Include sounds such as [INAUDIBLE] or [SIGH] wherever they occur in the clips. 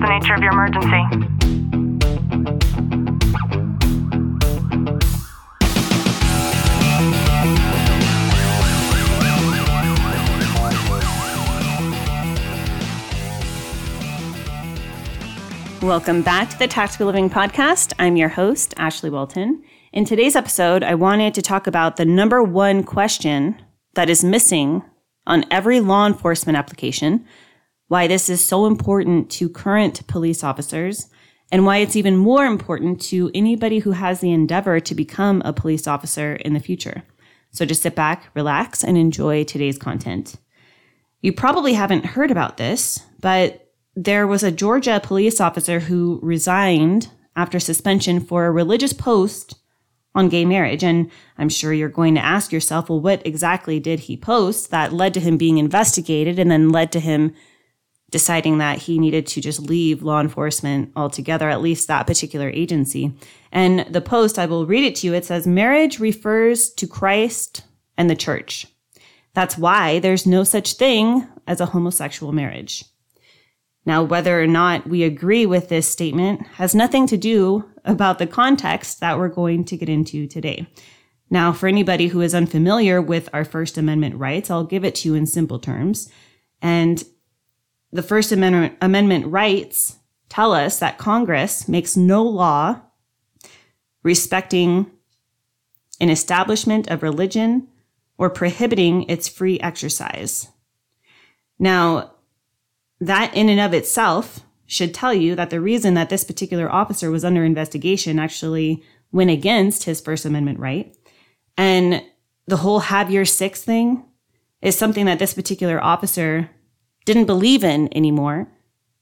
the nature of your emergency? Welcome back to the Tactical Living Podcast. I'm your host, Ashlie Walton. In today's episode, I wanted to talk about the number one question that is missing on every law enforcement application, why this is so important to current police officers, and why it's even more important to anybody who has the endeavor to become a police officer in the future. So just sit back, relax, and enjoy today's content. You probably haven't heard about this, but there was a Georgia police officer who resigned after suspension for a religious post on gay marriage. And I'm sure you're going to ask yourself, well, what exactly did he post that led to him being investigated and then led to him deciding that he needed to just leave law enforcement altogether, at least that particular agency? And the post, I will read it to you. It says, marriage refers to Christ and the church. That's why there's no such thing as a homosexual marriage. Now, whether or not we agree with this statement has nothing to do about the context that we're going to get into today. Now, for anybody who is unfamiliar with our First Amendment rights, I'll give it to you in simple terms. And the First Amendment, Amendment rights tell us that Congress makes no law respecting an establishment of religion or prohibiting its free exercise. Now, that in and of itself should tell you that the reason that this particular officer was under investigation actually went against his First Amendment right. And the whole have your six thing is something that this particular officer didn't believe in anymore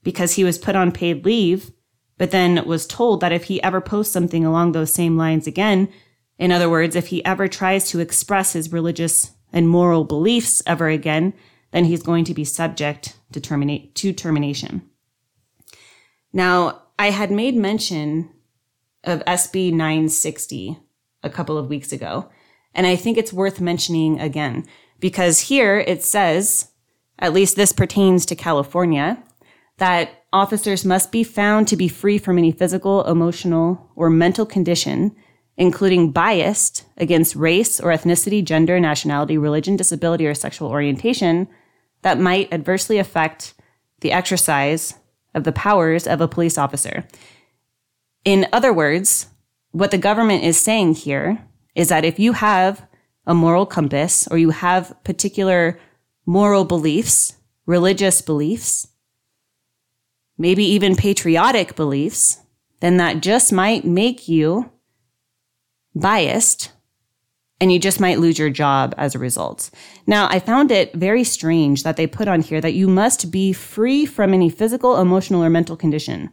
because he was put on paid leave, but then was told that if he ever posts something along those same lines again, in other words, if he ever tries to express his religious and moral beliefs ever again, then he's going to be subject to terminate to termination. Now, I had made mention of SB 960 a couple of weeks ago, and I think it's worth mentioning again because here it says, at least this pertains to California, that officers must be found to be free from any physical, emotional, or mental condition including biased against race or ethnicity, gender, nationality, religion, disability, or sexual orientation that might adversely affect the exercise of the powers of a police officer. In other words, what the government is saying here is that if you have a moral compass or you have particular moral beliefs, religious beliefs, maybe even patriotic beliefs, then that just might make you biased and you just might lose your job as a result. Now, I found it very strange that they put on here that you must be free from any physical, emotional, or mental condition,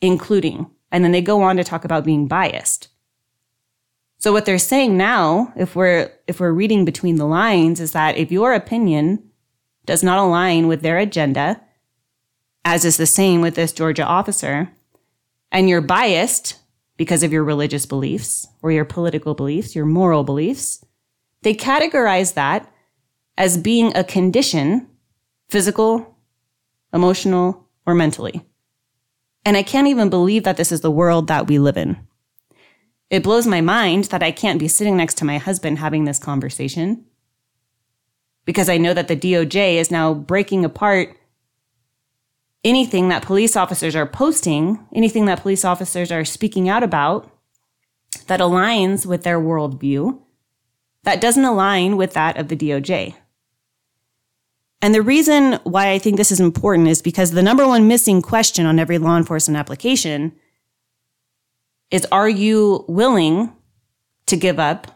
including, and then they go on to talk about being biased. So what they're saying now, if we're, if we're reading between the lines, is that if your opinion does not align with their agenda, as is the same with this Georgia officer, and you're biased because of your religious beliefs or your political beliefs, your moral beliefs, they categorize that as being a condition, physical, emotional, or mentally. And I can't even believe that this is the world that we live in. It blows my mind that I can't be sitting next to my husband having this conversation because I know that the DOJ is now breaking apart anything that police officers are posting, anything that police officers are speaking out about that aligns with their worldview, that doesn't align with that of the DOJ. And the reason why I think this is important is because the number one missing question on every law enforcement application is Are you willing to give up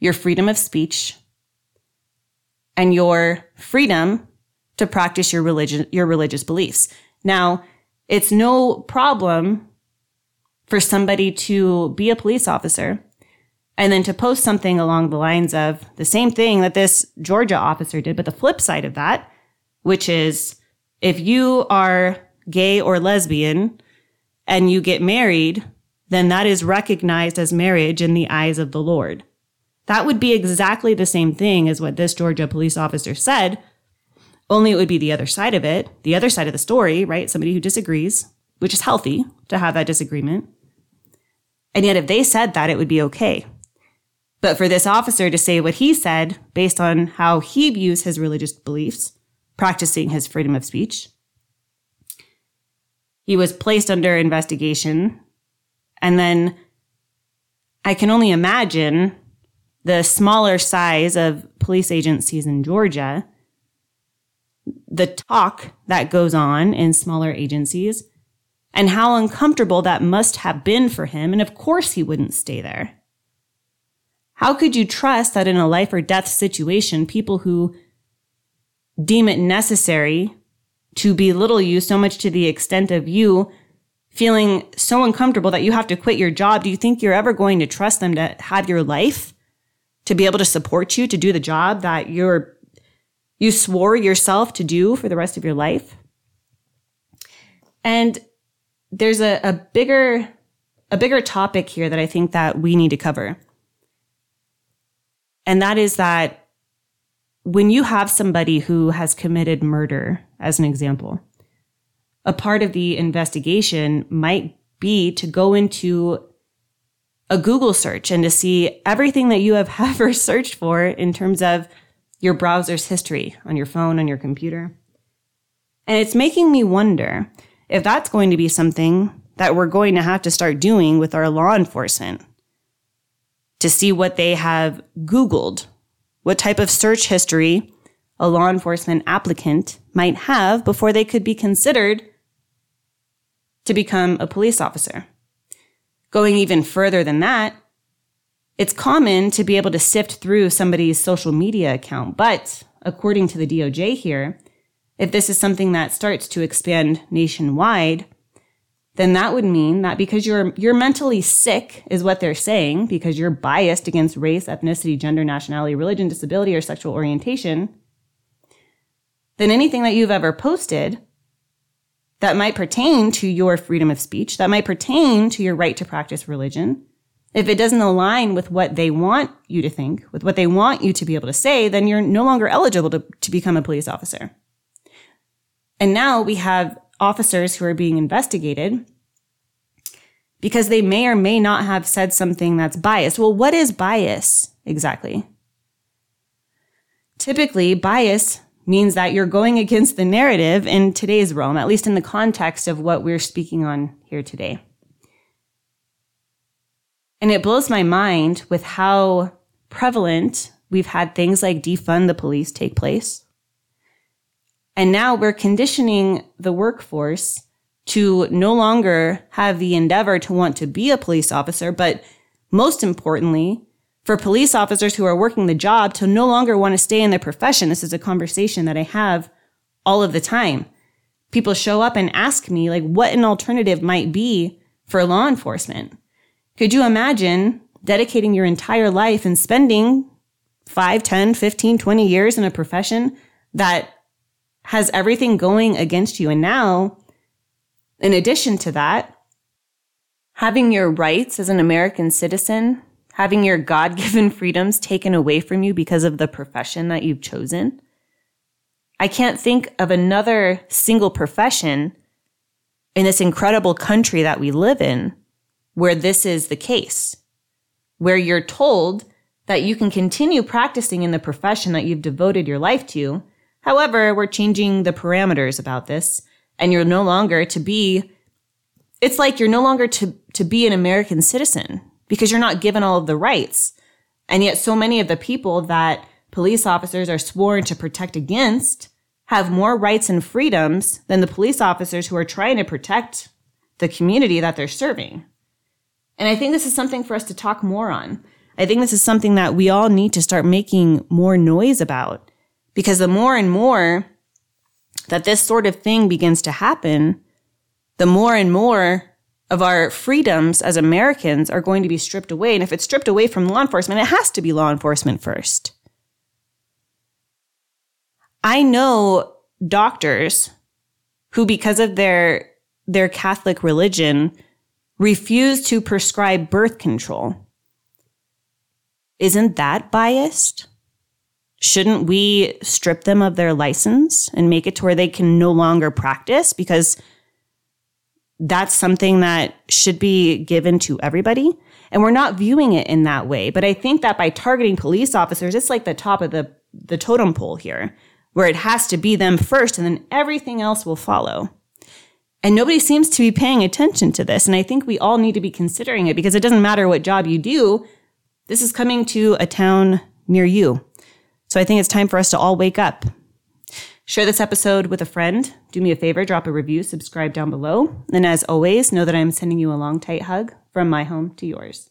your freedom of speech and your freedom to practice your religion, your religious beliefs. Now, it's no problem for somebody to be a police officer and then to post something along the lines of the same thing that this Georgia officer did, but the flip side of that, which is if you are gay or lesbian and you get married, then that is recognized as marriage in the eyes of the Lord. That would be exactly the same thing as what this Georgia police officer said Only it would be the other side of it, the other side of the story, right? Somebody who disagrees, which is healthy to have that disagreement. And yet, if they said that, it would be okay. But for this officer to say what he said based on how he views his religious beliefs, practicing his freedom of speech, he was placed under investigation. And then I can only imagine the smaller size of police agencies in Georgia, the talk that goes on in smaller agencies, and how uncomfortable that must have been for him. And of course, he wouldn't stay there. How could you trust that in a life or death situation, people who deem it necessary to belittle you so much to the extent of you feeling so uncomfortable that you have to quit your job, do you think you're ever going to trust them to have your life, to be able to support you, to do the job that you're you swore yourself to do for the rest of your life? And there's a, a bigger a bigger topic here that I think that we need to cover. And that is that when you have somebody who has committed murder, as an example, a part of the investigation might be to go into a Google search and to see everything that you have [LAUGHS] ever searched for in terms of your browser's history on your phone, on your computer. And it's making me wonder if that's going to be something that we're going to have to start doing with our law enforcement to see what they have Googled, what type of search history a law enforcement applicant might have before they could be considered to become a police officer. Going even further than that, it's common to be able to sift through somebody's social media account, but according to the DOJ here, if this is something that starts to expand nationwide, then that would mean that because you're you're mentally sick is what they're saying because you're biased against race, ethnicity, gender, nationality, religion, disability or sexual orientation, then anything that you've ever posted that might pertain to your freedom of speech, that might pertain to your right to practice religion, if it doesn't align with what they want you to think, with what they want you to be able to say, then you're no longer eligible to, to become a police officer. And now we have officers who are being investigated because they may or may not have said something that's biased. Well, what is bias exactly? Typically, bias means that you're going against the narrative in today's realm, at least in the context of what we're speaking on here today. And it blows my mind with how prevalent we've had things like defund the police take place. And now we're conditioning the workforce to no longer have the endeavor to want to be a police officer, but most importantly, for police officers who are working the job to no longer want to stay in their profession. This is a conversation that I have all of the time. People show up and ask me like what an alternative might be for law enforcement. Could you imagine dedicating your entire life and spending 5, 10, 15, 20 years in a profession that has everything going against you. And now, in addition to that, having your rights as an American citizen, having your God given [LAUGHS] freedoms taken away from you because of the profession that you've chosen. I can't think of another single profession in this incredible country that we live in where this is the case, where you're told that you can continue practicing in the profession that you've devoted your life to However, we're changing the parameters about this and you're no longer to be, it's like you're no longer to, to be an American citizen because you're not given all of the rights. And yet so many of the people that police officers are sworn to protect against have more rights and freedoms than the police officers who are trying to protect the community that they're serving. And I think this is something for us to talk more on. I think this is something that we all need to start making more noise about because the more and more that this sort of thing begins to happen, the more and more of our freedoms as Americans are going to be stripped away. And if it's stripped away from law enforcement, it has to be law enforcement first. I know doctors who, because of their, their Catholic religion, refuse to prescribe birth control. Isn't that biased? Shouldn't we strip them of their license and make it to where they can no longer practice? Because that's something that should be given to everybody. And we're not viewing it in that way. But I think that by targeting police officers, it's like the top of the, the totem pole here, where it has to be them first and then everything else will follow. And nobody seems to be paying attention to this. And I think we all need to be considering it because it doesn't matter what job you do. This is coming to a town near you. So I think it's time for us to all wake up. Share this episode with a friend. Do me a favor, drop a review, subscribe down below. And as always, know that I'm sending you a long, tight hug from my home to yours.